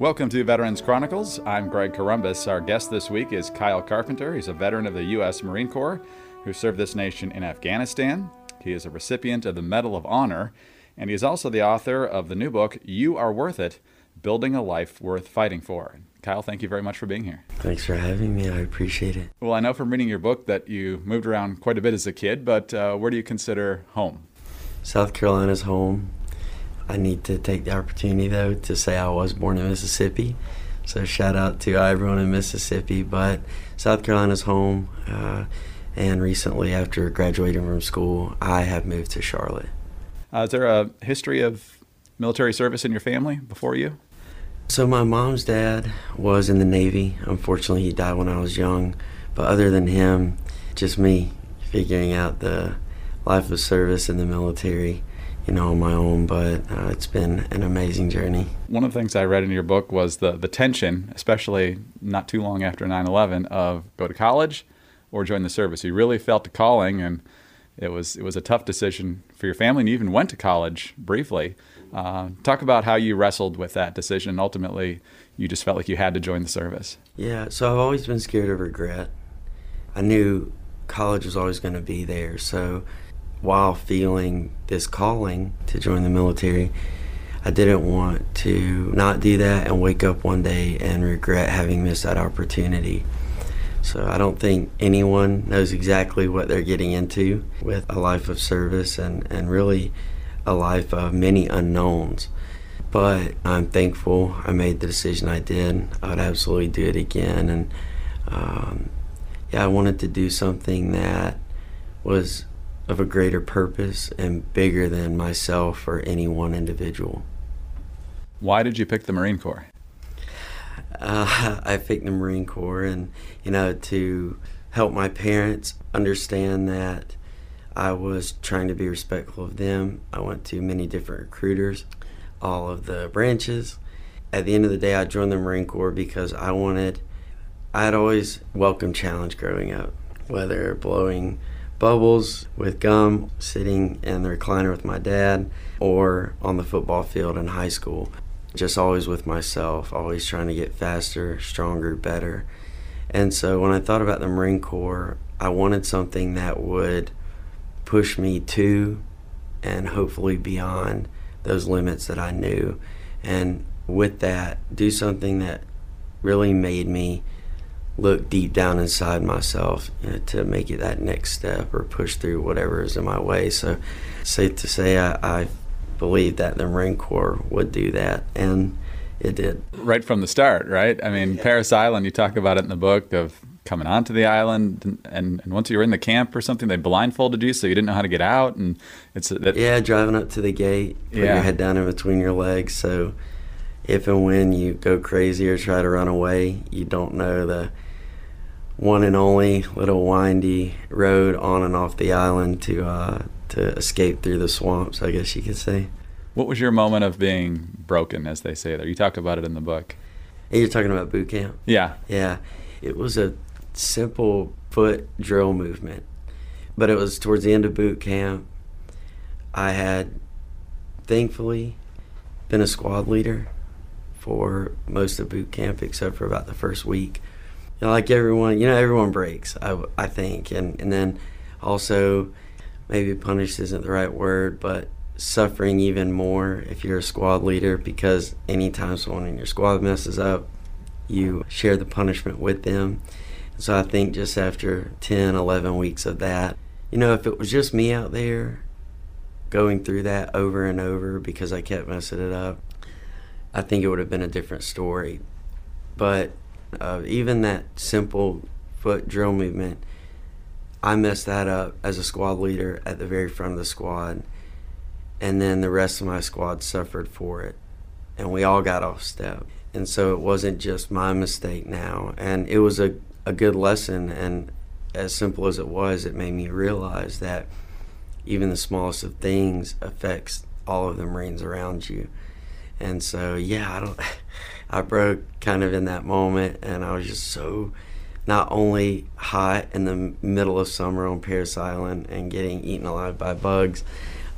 Welcome to Veterans Chronicles. I'm Greg Corombos. Our guest this week is Kyle Carpenter. He's a veteran of the U.S. Marine Corps who served this nation in Afghanistan. He is a recipient of the Medal of Honor, and he is also the author of the new book, You Are Worth It Building a Life Worth Fighting For. Kyle, thank you very much for being here. Thanks for having me. I appreciate it. Well, I know from reading your book that you moved around quite a bit as a kid, but uh, where do you consider home? South Carolina's home. I need to take the opportunity, though, to say I was born in Mississippi. So shout out to everyone in Mississippi. But South Carolina's home. Uh, and recently, after graduating from school, I have moved to Charlotte. Uh, is there a history of military service in your family before you? So my mom's dad was in the Navy. Unfortunately, he died when I was young. But other than him, just me figuring out the life of service in the military you know, on my own, but uh, it's been an amazing journey. One of the things I read in your book was the, the tension, especially not too long after 9 11, of go to college or join the service. You really felt the calling, and it was, it was a tough decision for your family, and you even went to college briefly. Uh, talk about how you wrestled with that decision, and ultimately, you just felt like you had to join the service. Yeah, so I've always been scared of regret. I knew college was always going to be there, so while feeling this calling to join the military, I didn't want to not do that and wake up one day and regret having missed that opportunity. So I don't think anyone knows exactly what they're getting into with a life of service and, and really a life of many unknowns. But I'm thankful I made the decision I did. I would absolutely do it again. And um, yeah, I wanted to do something that was of a greater purpose and bigger than myself or any one individual. Why did you pick the Marine Corps? Uh, I picked the Marine Corps, and you know, to help my parents understand that I was trying to be respectful of them. I went to many different recruiters, all of the branches. At the end of the day, I joined the Marine Corps because I wanted. I had always welcomed challenge growing up, whether blowing bubbles with gum, sitting in the recliner with my dad, or on the football field in high school. Just always with myself, always trying to get faster, stronger, better. And so when I thought about the Marine Corps, I wanted something that would push me to and hopefully beyond those limits that I knew. And with that, do something that really made me look deep down inside myself you know, to make it that next step or push through whatever is in my way. So, safe to say, I, I believe that the Marine Corps would do that, and it did. Right from the start, right? I mean, yeah. Parris Island, you talk about it in the book of coming onto the island, and, and, and, once you were in the camp or something, they blindfolded you so you didn't know how to get out, and it's that, yeah, driving up to the gate, put yeah. your head down in between your legs, so if and when you go crazy or try to run away, you don't know the one and only little windy road on and off the island to uh, to escape through the swamps. I guess you could say. What was your moment of being broken, as they say there? You talk about it in the book. And you're talking about boot camp. Yeah. Yeah. It was a simple foot drill movement, but it was towards the end of boot camp. I had, thankfully, been a squad leader for most of boot camp except for about the first week you know, like everyone, you know, everyone breaks. I, I think, and and then also maybe punished isn't the right word, but suffering even more if you're a squad leader because anytime someone in your squad messes up, you share the punishment with them. So I think just after 10, 11 weeks of that, you know, if it was just me out there going through that over and over because I kept messing it up, I think it would have been a different story. But uh, even that simple foot drill movement, I messed that up as a squad leader at the very front of the squad. And then the rest of my squad suffered for it. And we all got off step. And so it wasn't just my mistake now. And it was a, a good lesson. And as simple as it was, it made me realize that even the smallest of things affects all of the Marines around you. And so, yeah, I don't. I broke kind of in that moment, and I was just so not only hot in the middle of summer on Parris Island and getting eaten alive by bugs,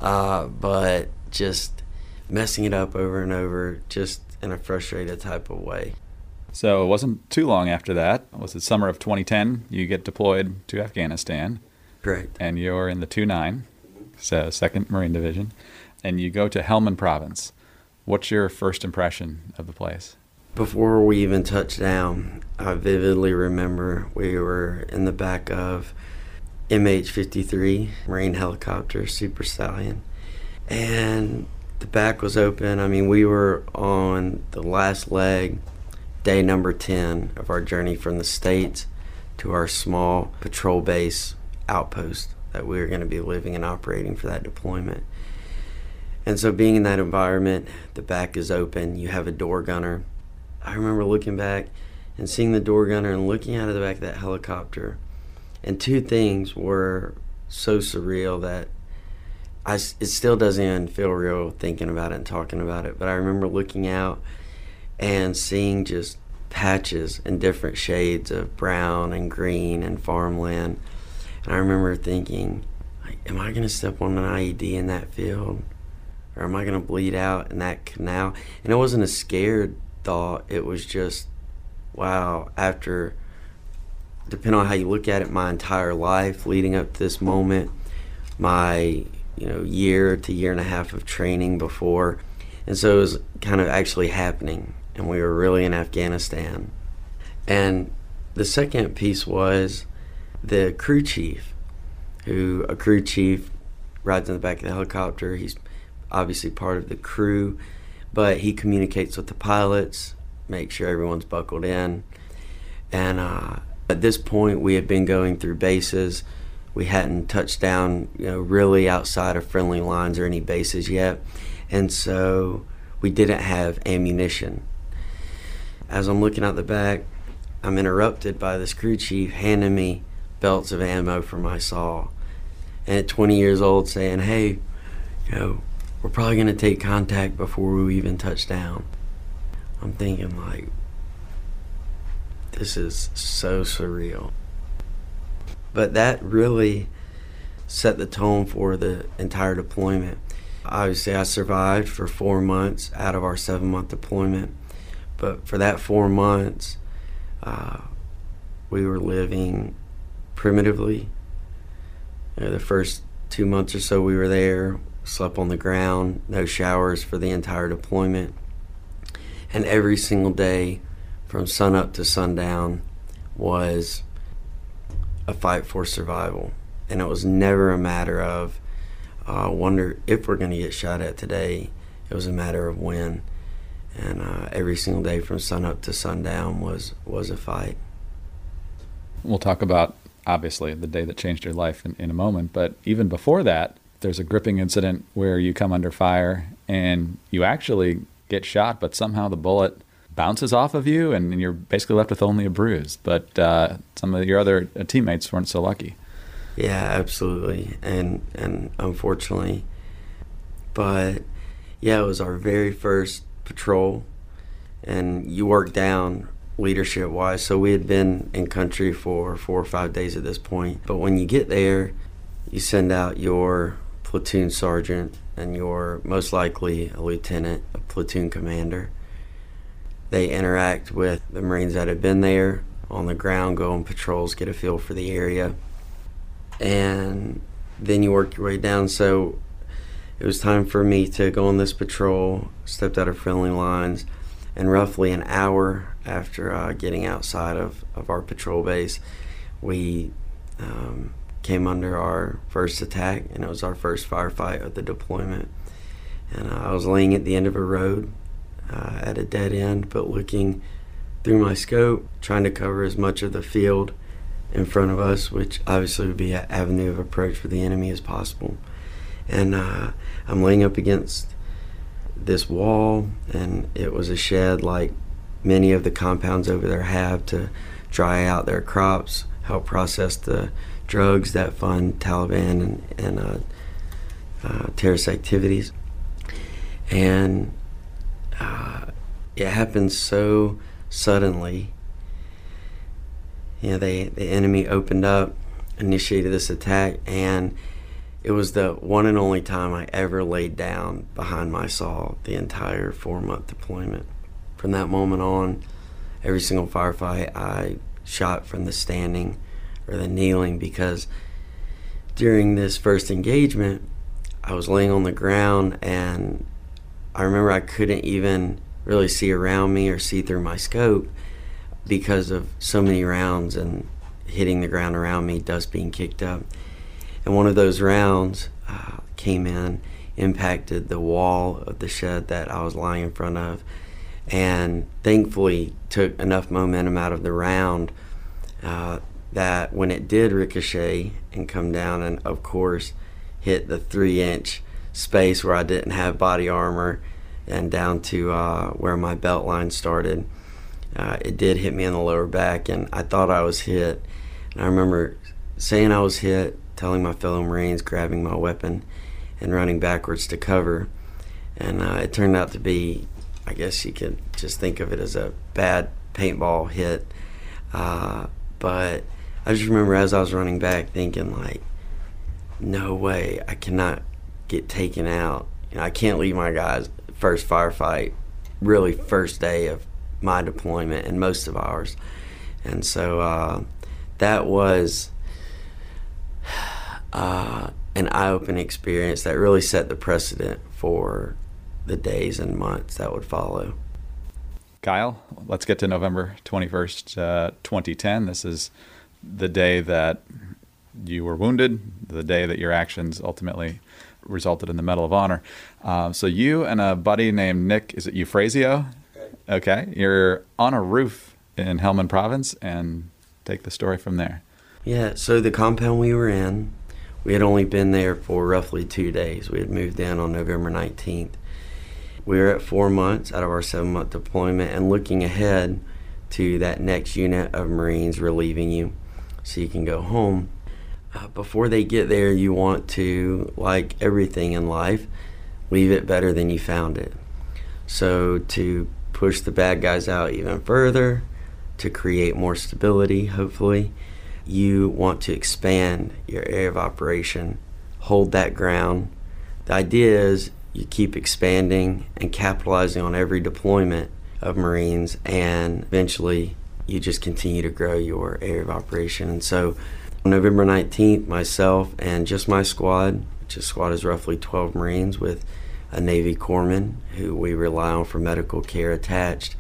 uh, but just messing it up over and over. Just in a frustrated type of way. So it wasn't too long after that. It was the summer of 2010. You get deployed to Afghanistan. Correct. And you're in the 2 9, so 2nd Marine Division. And you go to Helmand Province. What's your first impression of the place? Before we even touched down, I vividly remember we were in the back of MH 53 Marine helicopter Super Stallion. And the back was open. I mean, we were on the last leg, day number 10 of our journey from the States to our small patrol base outpost that we were going to be living and operating for that deployment. And so, being in that environment, the back is open, you have a door gunner. I remember looking back and seeing the door gunner and looking out of the back of that helicopter. And two things were so surreal that I, it still doesn't even feel real thinking about it and talking about it. But I remember looking out and seeing just patches in different shades of brown and green and farmland. And I remember thinking, am I going to step on an IED in that field? Or am I going to bleed out in that canal? And it wasn't a scared thought. It was just, wow, after, depending on how you look at it, my entire life leading up to this moment, my, you know, year to year and a half of training before. And so it was kind of actually happening. And we were really in Afghanistan. And the second piece was the crew chief, who a crew chief rides in the back of the helicopter. He's obviously part of the crew, but he communicates with the pilots, makes sure everyone's buckled in. And uh, at this point, we had been going through bases. We hadn't touched down, you know, really outside of friendly lines or any bases yet, and so we didn't have ammunition. As I'm looking out the back, I'm interrupted by this crew chief handing me belts of ammo for my saw. And at 20 years old, saying, "Hey, you know, we're probably going to take contact before we even touch down. I'm thinking, like, this is so surreal. But that really set the tone for the entire deployment. Obviously, I survived for four months out of our seven month deployment. But for that four months, uh, we were living primitively. You know, the first two months or so we were there, slept on the ground, no showers for the entire deployment. And every single day from sunup to sundown was a fight for survival. And it was never a matter of, uh, wonder if we're going to get shot at today. It was a matter of when. And uh, every single day from sunup to sundown was, was a fight. We'll talk about, obviously, the day that changed your life in, in a moment. But even before that, there's a gripping incident where you come under fire and you actually get shot, but somehow the bullet bounces off of you and you're basically left with only a bruise. But uh, some of your other uh, teammates weren't so lucky. Yeah, absolutely, and and unfortunately, but yeah, it was our very first patrol, and you work down leadership wise. So we had been in country for four or five days at this point. But when you get there, you send out your platoon sergeant and you're most likely a lieutenant, a platoon commander. They interact with the Marines that have been there on the ground, go on patrols, get a feel for the area, and then you work your way down. So it was time for me to go on this patrol, stepped out of friendly lines, and roughly an hour after uh, getting outside of, of our patrol base, we um, came under our first attack, and it was our first firefight of the deployment. And uh, I was laying at the end of a road uh, at a dead end, but looking through my scope, trying to cover as much of the field in front of us, which obviously would be an avenue of approach for the enemy as possible. And uh, I'm laying up against this wall, and it was a shed like many of the compounds over there have to dry out their crops, help process the drugs that fund Taliban and, and uh, uh, terrorist activities. And uh, it happened so suddenly. You know, they, the enemy opened up, initiated this attack, and it was the one and only time I ever laid down behind my saw the entire four month deployment. from that moment on, every single firefight I shot from the standing or the kneeling because during this first engagement, I was laying on the ground and I remember I couldn't even really see around me or see through my scope because of so many rounds and hitting the ground around me, dust being kicked up. And one of those rounds uh, came in, impacted the wall of the shed that I was lying in front of, and thankfully took enough momentum out of the round uh, that when it did ricochet and come down, and of course hit the three inch space where I didn't have body armor and down to uh, where my belt line started. Uh, it did hit me in the lower back, and I thought I was hit. And I remember saying I was hit, telling my fellow Marines, grabbing my weapon, and running backwards to cover. And uh, it turned out to be, I guess you could just think of it as a bad paintball hit. Uh, but I just remember as I was running back thinking, like, no way, I cannot get taken out. You know, I can't leave my guys first firefight, really first day of my deployment and most of ours. And so uh, that was uh, an eye opening experience that really set the precedent for the days and months that would follow. Kyle, let's get to November 21st, uh, 2010. This is the day that you were wounded, the day that your actions ultimately resulted in the Medal of Honor. Um, so you and a buddy named Nick, is it Eufrazio? Okay. You're on a roof in Helmand Province and take the story from there. Yeah, so the compound we were in, we had only been there for roughly two days. We had moved in on November 19th. We were at four months out of our seven month deployment and looking ahead to that next unit of Marines relieving you so you can go home. Uh, before they get there, you want to, like everything in life, leave it better than you found it. So, to push the bad guys out even further, to create more stability, hopefully, you want to expand your area of operation, hold that ground. The idea is you keep expanding and capitalizing on every deployment of Marines, and eventually you just continue to grow your area of operation. And so, November 19th, myself and just my squad, which is squad is roughly 12 Marines with a Navy corpsman who we rely on for medical care attached.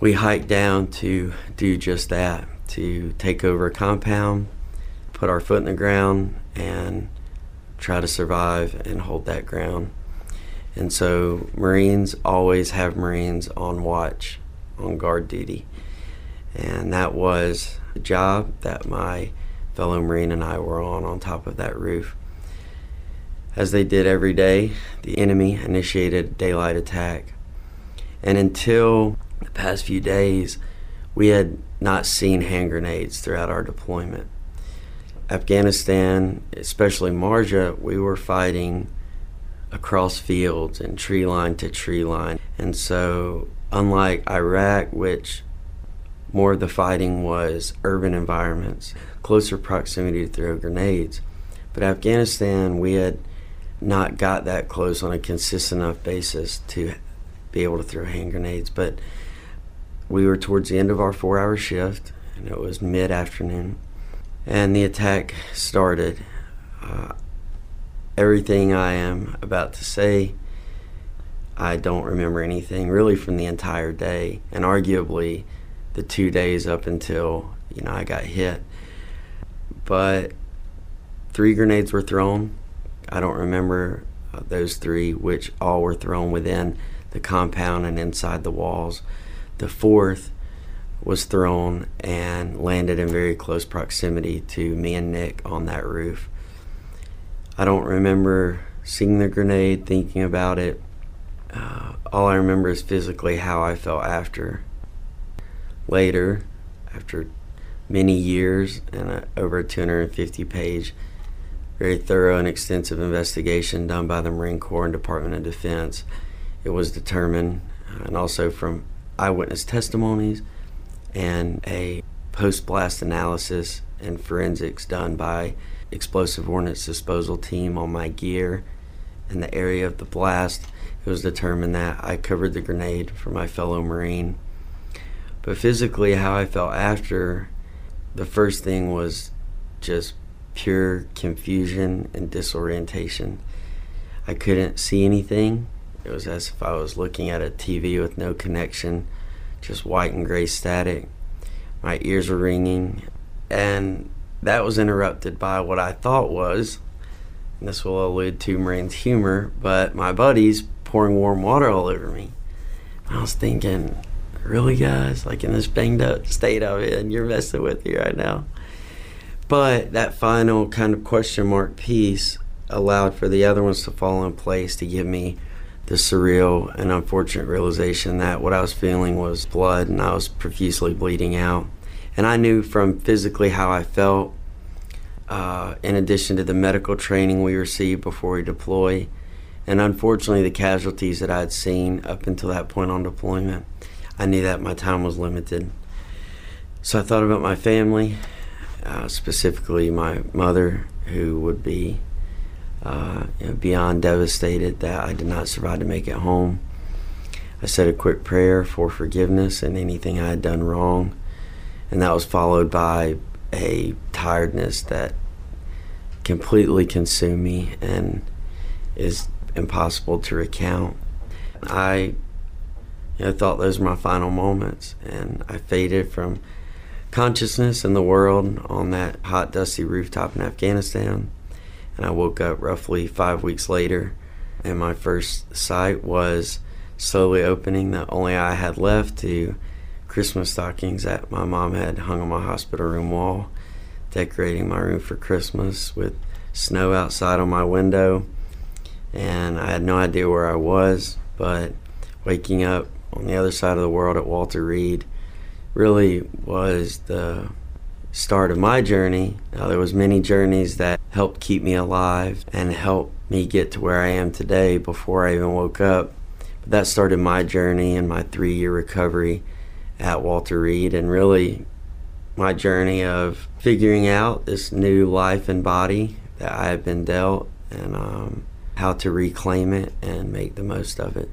We hiked down to do just that, to take over a compound, put our foot in the ground, and try to survive and hold that ground. And so, Marines always have Marines on watch, on guard duty. And that was the job that my fellow Marine and I were on on top of that roof. As they did every day, the enemy initiated daylight attack. And until the past few days, we had not seen hand grenades throughout our deployment. Afghanistan, especially Marja, we were fighting across fields and tree line to tree line. And so, unlike Iraq, which more of the fighting was urban environments, closer proximity to throw grenades. But Afghanistan, we had not got that close on a consistent enough basis to be able to throw hand grenades. But we were towards the end of our four hour shift, and it was mid afternoon, and the attack started. Uh, everything I am about to say, I don't remember anything really from the entire day, and arguably the two days up until you know I got hit. But three grenades were thrown. I don't remember uh, those three, which all were thrown within the compound and inside the walls. The fourth was thrown and landed in very close proximity to me and Nick on that roof. I don't remember seeing the grenade, thinking about it. Uh, all I remember is physically how I felt after later, after many years and a, over a 250 page, very thorough and extensive investigation done by the Marine Corps and Department of Defense, it was determined, uh, and also from eyewitness testimonies and a post blast analysis and forensics done by explosive ordnance disposal team on my gear in the area of the blast, it was determined that I covered the grenade for my fellow Marine. But physically, how I felt after, the first thing was just pure confusion and disorientation. I couldn't see anything. It was as if I was looking at a TV with no connection, just white and gray static. My ears were ringing, and that was interrupted by what I thought was, this will allude to Marine's humor, but my buddies pouring warm water all over me. I was thinking, really, guys? Like in this banged up state I'm in, you're messing with me right now. But that final kind of question mark piece allowed for the other ones to fall in place to give me the surreal and unfortunate realization that what I was feeling was blood and I was profusely bleeding out. And I knew from physically how I felt, uh, in addition to the medical training we received before we deploy, and unfortunately the casualties that I had seen up until that point on deployment, I knew that my time was limited. So I thought about my family, uh, specifically my mother, who would be uh, you know, beyond devastated that I did not survive to make it home. I said a quick prayer for forgiveness and anything I had done wrong, and that was followed by a tiredness that completely consumed me and is impossible to recount. I you know, thought those were my final moments, and I faded from consciousness in the world on that hot, dusty rooftop in Afghanistan. And I woke up roughly five weeks later, and my first sight was slowly opening the only eye I had left to Christmas stockings that my mom had hung on my hospital room wall, decorating my room for Christmas with snow outside on my window. And I had no idea where I was, but waking up on the other side of the world at Walter Reed really was the start of my journey. Now, there was many journeys that helped keep me alive and helped me get to where I am today before I even woke up. But that started my journey and my three-year recovery at Walter Reed, and really my journey of figuring out this new life and body that I have been dealt, and um, how to reclaim it and make the most of it.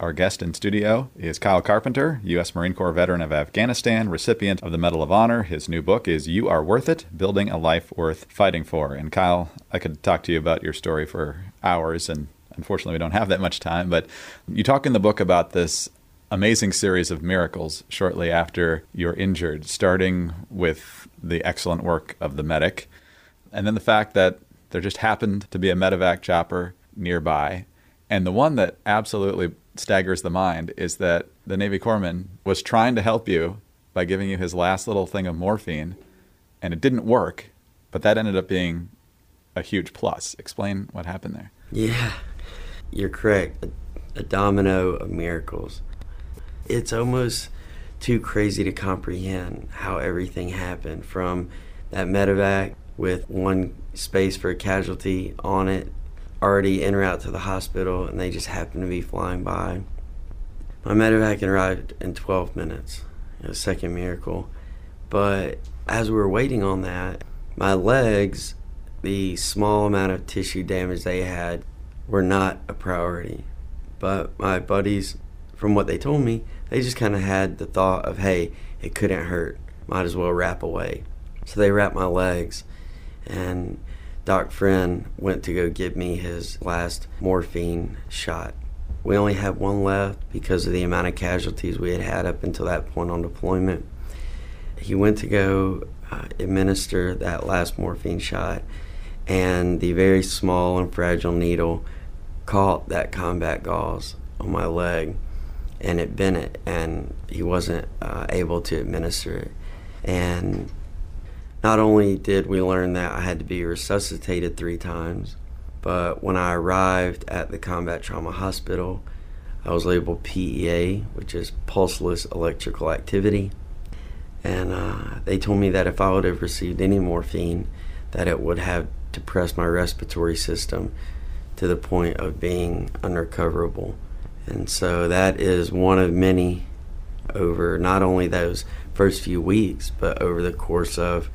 Our guest in studio is Kyle Carpenter, U.S. Marine Corps veteran of Afghanistan, recipient of the Medal of Honor. His new book is You Are Worth It Building a Life Worth Fighting For. And Kyle, I could talk to you about your story for hours, and unfortunately, we don't have that much time. But you talk in the book about this amazing series of miracles shortly after you're injured, starting with the excellent work of the medic, and then the fact that there just happened to be a medevac chopper nearby. And the one that absolutely staggers the mind is that the Navy corpsman was trying to help you by giving you his last little thing of morphine, and it didn't work, but that ended up being a huge plus. Explain what happened there. Yeah, you're correct. A, a domino of miracles. It's almost too crazy to comprehend how everything happened from that medevac with one space for a casualty on it already en route to the hospital and they just happened to be flying by. My medevac arrived in 12 minutes, a second miracle. But as we were waiting on that, my legs, the small amount of tissue damage they had, were not a priority. But my buddies, from what they told me, they just kind of had the thought of, hey, it couldn't hurt. Might as well wrap away. So they wrapped my legs. And Doc Friend went to go give me his last morphine shot. We only had one left because of the amount of casualties we had had up until that point on deployment. He went to go uh, administer that last morphine shot, and the very small and fragile needle caught that combat gauze on my leg, and it bent it, and he wasn't uh, able to administer it. And not only did we learn that I had to be resuscitated three times, but when I arrived at the combat trauma hospital, I was labeled PEA, which is pulseless electrical activity. And uh, they told me that if I would have received any morphine, that it would have depressed my respiratory system to the point of being unrecoverable. And so that is one of many over not only those first few weeks, but over the course of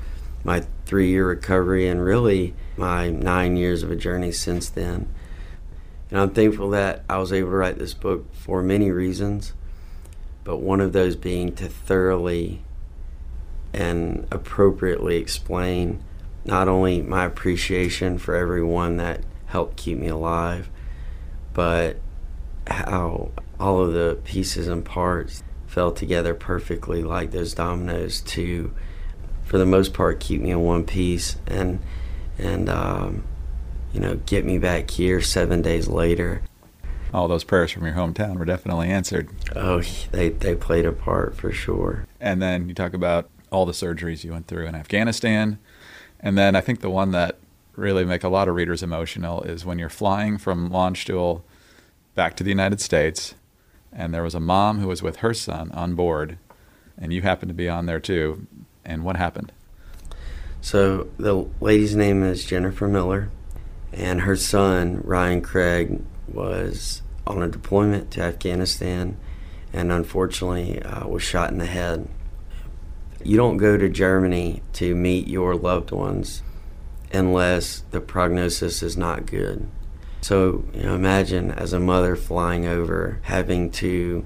my three year recovery and really my nine years of a journey since then. And I'm thankful that I was able to write this book for many reasons, but one of those being to thoroughly and appropriately explain not only my appreciation for everyone that helped keep me alive, but how all of the pieces and parts fell together perfectly like those dominoes to for the most part keep me in one piece and and um, you know get me back here seven days later. All those prayers from your hometown were definitely answered. Oh they, they played a part for sure. And then you talk about all the surgeries you went through in afghanistan. And then i think the one that really make a lot of readers emotional is when you're flying from Landstuhl back to the United States, and there was a mom who was with her son on board, and you happened to be on there too. And what happened? So the lady's name is Jennifer Miller, and her son Ryan Craig was on a deployment to Afghanistan, and unfortunately uh, was shot in the head. You don't go to Germany to meet your loved ones unless the prognosis is not good. So, you know, imagine as a mother flying over having to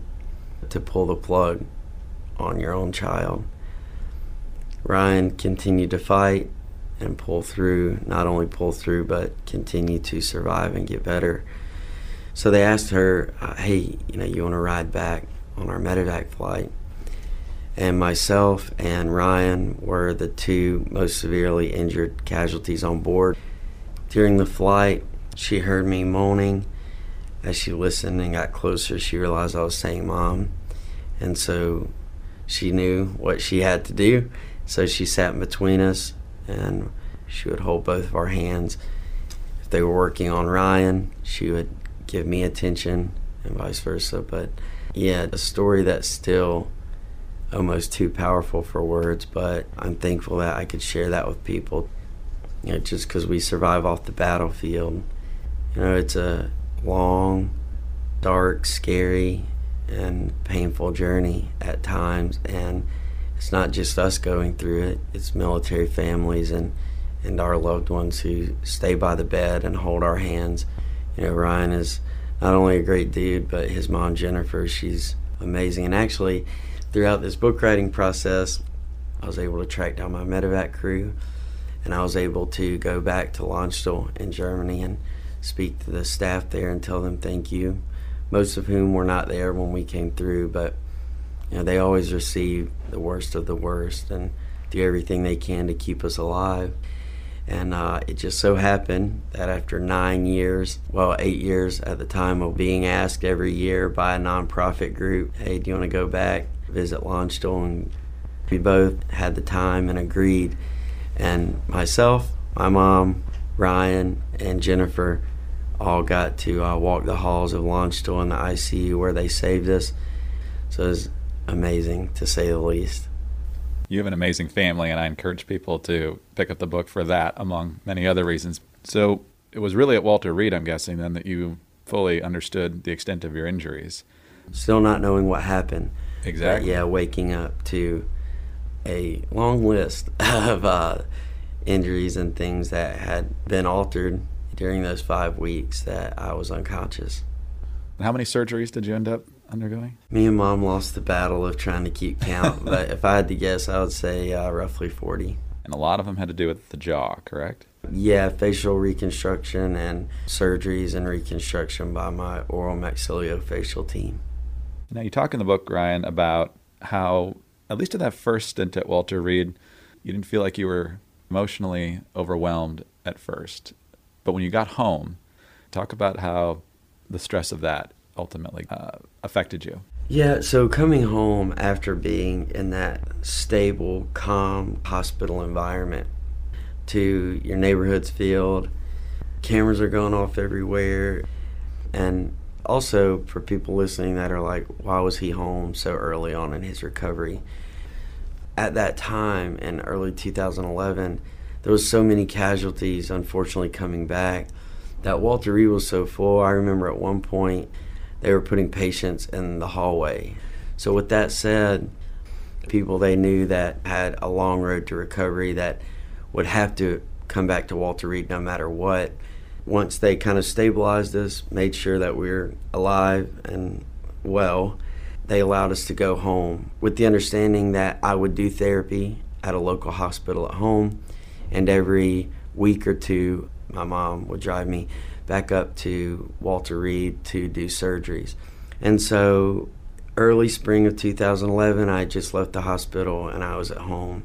to pull the plug on your own child. Ryan continued to fight and pull through, not only pull through, but continue to survive and get better. So they asked her, uh, hey, you know, you want to ride back on our medevac flight? and myself and Ryan were the two most severely injured casualties on board. During the flight, she heard me moaning. As she listened and got closer, she realized I was saying mom. And so she knew what she had to do. So she sat in between us and she would hold both of our hands. If they were working on Ryan, she would give me attention and vice versa. But yeah, a story that's still almost too powerful for words, but I'm thankful that I could share that with people. You know, just because we survive off the battlefield. You know, it's a long, dark, scary, and painful journey at times, and it's not just us going through it. It's military families and and our loved ones who stay by the bed and hold our hands. You know, Ryan is not only a great dude, but his mom Jennifer, she's amazing. And actually, throughout this book writing process, I was able to track down my medevac crew, and I was able to go back to Landstuhl in Germany and speak to the staff there and tell them thank you. Most of whom were not there when we came through, but you know they always receive the worst of the worst and do everything they can to keep us alive. And uh, it just so happened that after nine years, well, eight years at the time of being asked every year by a nonprofit group, hey, do you want to go back? visit Landstuhl, and we both had the time and agreed. And myself, my mom, Ryan, and Jennifer all got to uh, walk the halls of Landstuhl in the ICU where they saved us. So it was amazing to say the least. You have an amazing family, and I encourage people to pick up the book for that, among many other reasons. So it was really at Walter Reed, I'm guessing, then that you fully understood the extent of your injuries. Still not knowing what happened. Exactly. Yeah, waking up to a long list of uh, injuries and things that had been altered during those five weeks that I was unconscious. How many surgeries did you end up undergoing? Me and mom lost the battle of trying to keep count, but if I had to guess, I would say uh, roughly 40. And a lot of them had to do with the jaw, correct? Yeah, facial reconstruction and surgeries and reconstruction by my oral maxillofacial team. Now, you talk in the book, Ryan, about how, at least in that first stint at Walter Reed, you didn't feel like you were emotionally overwhelmed at first. But when you got home, talk about how the stress of that ultimately uh, affected you. Yeah, so coming home after being in that stable, calm hospital environment to your neighborhood's field, cameras are going off everywhere, and also for people listening that are like, why was he home so early on in his recovery? At that time in early 2011, there was so many casualties, unfortunately, coming back that Walter Reed was so full. I remember at one point they were putting patients in the hallway. So with that said, people they knew that had a long road to recovery that would have to come back to Walter Reed no matter what once they kind of stabilized us, made sure that we are alive and well, they allowed us to go home with the understanding that I would do therapy at a local hospital at home, and every week or two, my mom would drive me back up to Walter Reed to do surgeries. And so, early spring of 2011, I just left the hospital and I was at home.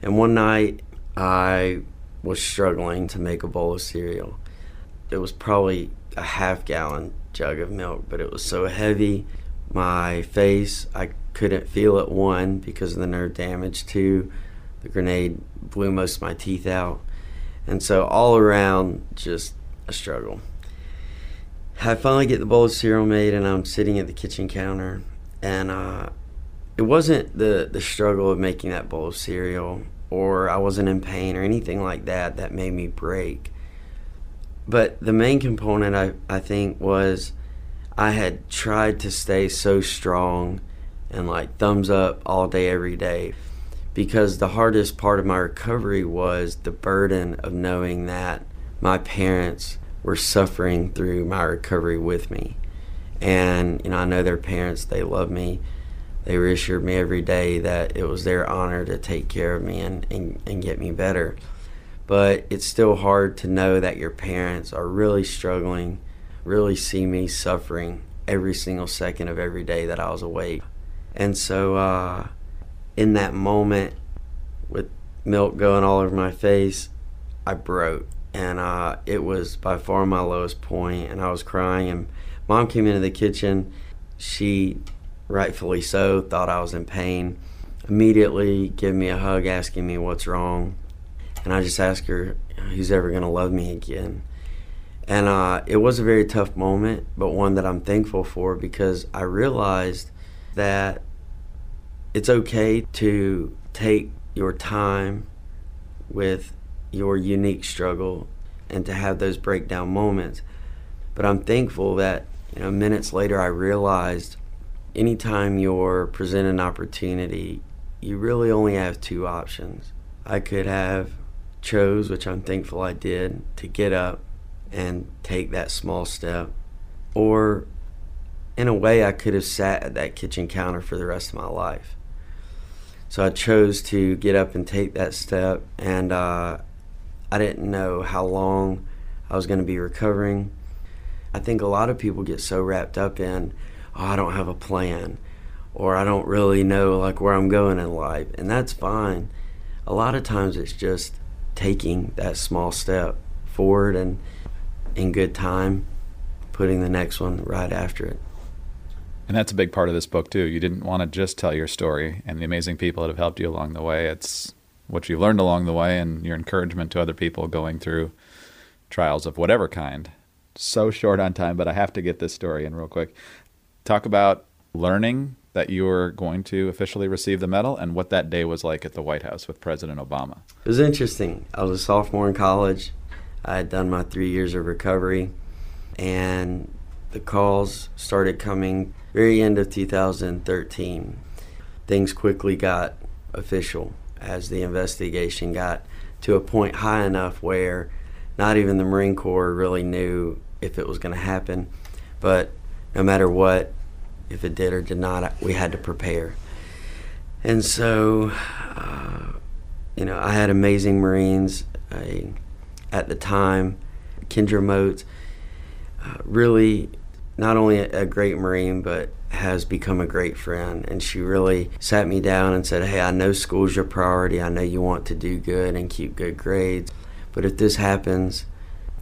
And one night, I was struggling to make a bowl of cereal. It was probably a half gallon jug of milk, but it was so heavy. My face, I couldn't feel it. One, because of the nerve damage. Two, the grenade blew most of my teeth out. And so, all around, just a struggle. I finally get the bowl of cereal made, and I'm sitting at the kitchen counter, and uh, it wasn't the the struggle of making that bowl of cereal, or I wasn't in pain or anything like that that made me break. But the main component, I I think, was I had tried to stay so strong and like thumbs up all day, every day, because the hardest part of my recovery was the burden of knowing that my parents were suffering through my recovery with me. And, you know, I know their parents, they love me. They reassured me every day that it was their honor to take care of me and, and, and get me better. But it's still hard to know that your parents are really struggling, really see me suffering every single second of every day that I was awake. And so, uh, in that moment, with milk going all over my face, I broke and uh, it was by far my lowest point and i was crying and mom came into the kitchen. She rightfully so thought i was in pain. Immediately gave me a hug asking me what's wrong and i just asked her who's ever to love me again? And uh, it was a very tough moment but one that i'm thankful for because i realized that it's okay to take your time with your unique struggle and to have those breakdown moments. But I'm thankful that you know minutes later I realized anytime you're presented an opportunity, you really only have two options. I could have chose, which I'm thankful I did, to get up and take that small step. Or in a way I could have sat at that kitchen counter for the rest of my life. So I chose to get up and take that step and uh, I didn't know how long I was going to be recovering. I think a lot of people get so wrapped up in, oh, I don't have a plan, or I don't really know like where I'm going in life, and that's fine. A lot of times it's just taking that small step forward and in good time, putting the next one right after it. And that's a big part of this book too. You didn't want to just tell your story and the amazing people that have helped you along the way. It's what you've learned along the way and your encouragement to other people going through trials of whatever kind. So short on time, but I have to get this story in real quick. Talk about learning that you were going to officially receive the medal and what that day was like at the White House with President Obama. It was interesting. I was a sophomore in college. I had done my three years of recovery, and the calls started coming very end of 2013. Things quickly got official as the investigation got to a point high enough where not even the Marine Corps really knew if it was going to happen. But no matter what, if it did or did not, we had to prepare. And so, uh, you know, I had amazing Marines I, at the time. Kendra Moats, uh, really not only a, great Marine, but has become a great friend. And she really sat me down and said, Hey, I know school's your priority. I know you want to do good and keep good grades. But if this happens,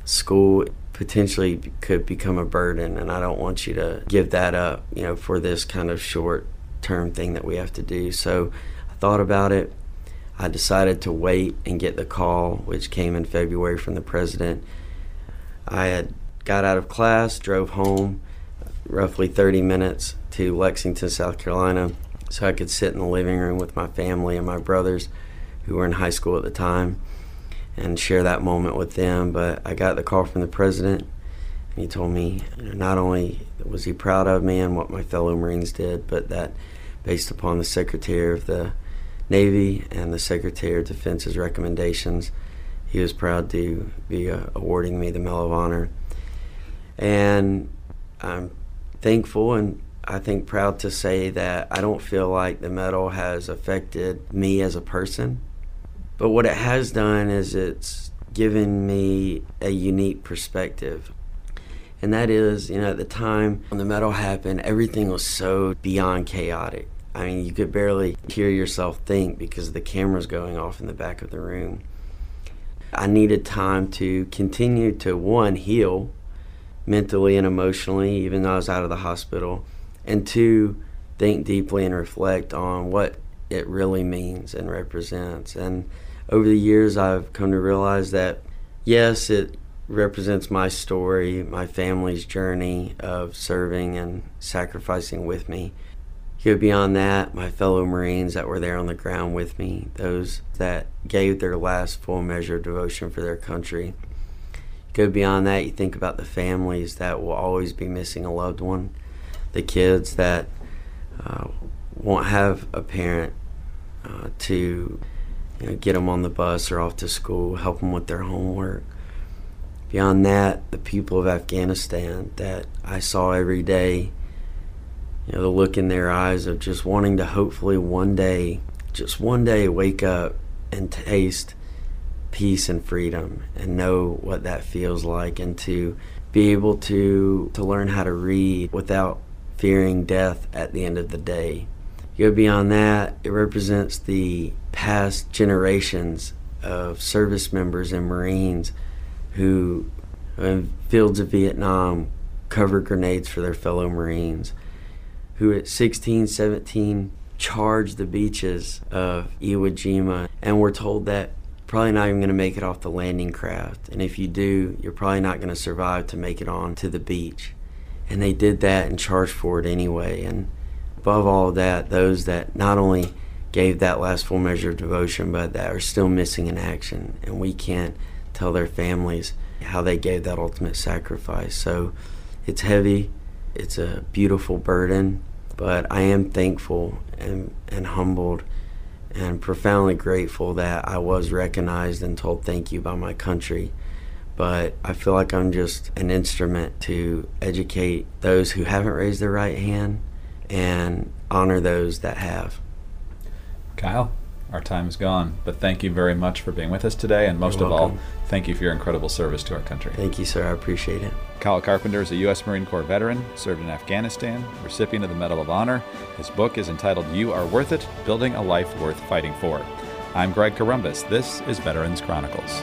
school potentially could become a burden. And I don't want you to give that up, you know, for this kind of short term thing that we have to do. So I thought about it. I decided to wait and get the call, which came in February from the president. I had got out of class, drove home, roughly 30 minutes to Lexington, South Carolina, so I could sit in the living room with my family and my brothers who were in high school at the time and share that moment with them. But I got the call from the president, and he told me not only was he proud of me and what my fellow Marines did, but that based upon the Secretary of the Navy and the Secretary of Defense's recommendations, he was proud to be uh, awarding me the Medal of Honor. And I'm thankful and I think proud to say that I don't feel like the medal has affected me as a person. But what it has done is it's given me a unique perspective. And that is, you know, at the time when the medal happened, everything was so beyond chaotic. I mean, you could barely hear yourself think because the camera's going off in the back of the room. I needed time to continue to, one, heal mentally and emotionally, even though I was out of the hospital, and two, think deeply and reflect on what it really means and represents. And over the years, I've come to realize that, yes, it represents my story, my family's journey of serving and sacrificing with me. Go beyond that, my fellow Marines that were there on the ground with me, those that gave their last full measure of devotion for their country. Go beyond that, you think about the families that will always be missing a loved one, the kids that uh, won't have a parent uh, to you know, get them on the bus or off to school, help them with their homework. Beyond that, the people of Afghanistan that I saw every day, you know, the look in their eyes of just wanting to hopefully one day, just one day, wake up and taste peace and freedom and know what that feels like and to be able to to learn how to read without fearing death at the end of the day. Go beyond that, it represents the past generations of service members and Marines who, in fields of Vietnam, covered grenades for their fellow Marines, who at 16, 17 charged the beaches of Iwo Jima and were told that probably not even going to make it off the landing craft. And if you do, you're probably not going to survive to make it on to the beach. And they did that and charged for it anyway. And above all of that, those that not only gave that last full measure of devotion, but that are still missing in action. And we can't tell their families how they gave that ultimate sacrifice. So it's heavy, it's a beautiful burden, but I am thankful and, and humbled and profoundly grateful that I was recognized and told thank you by my country. But I feel like I'm just an instrument to educate those who haven't raised their right hand and honor those that have. Kyle, our time is gone, but thank you very much for being with us today, and most You're of all, thank you for your incredible service to our country. Thank you, sir. I appreciate it. Kyle Carpenter is a U.S. Marine Corps veteran, served in Afghanistan, recipient of the Medal of Honor. His book is entitled You Are Worth It Building a Life Worth Fighting For. I'm Greg Corombus. This is Veterans Chronicles.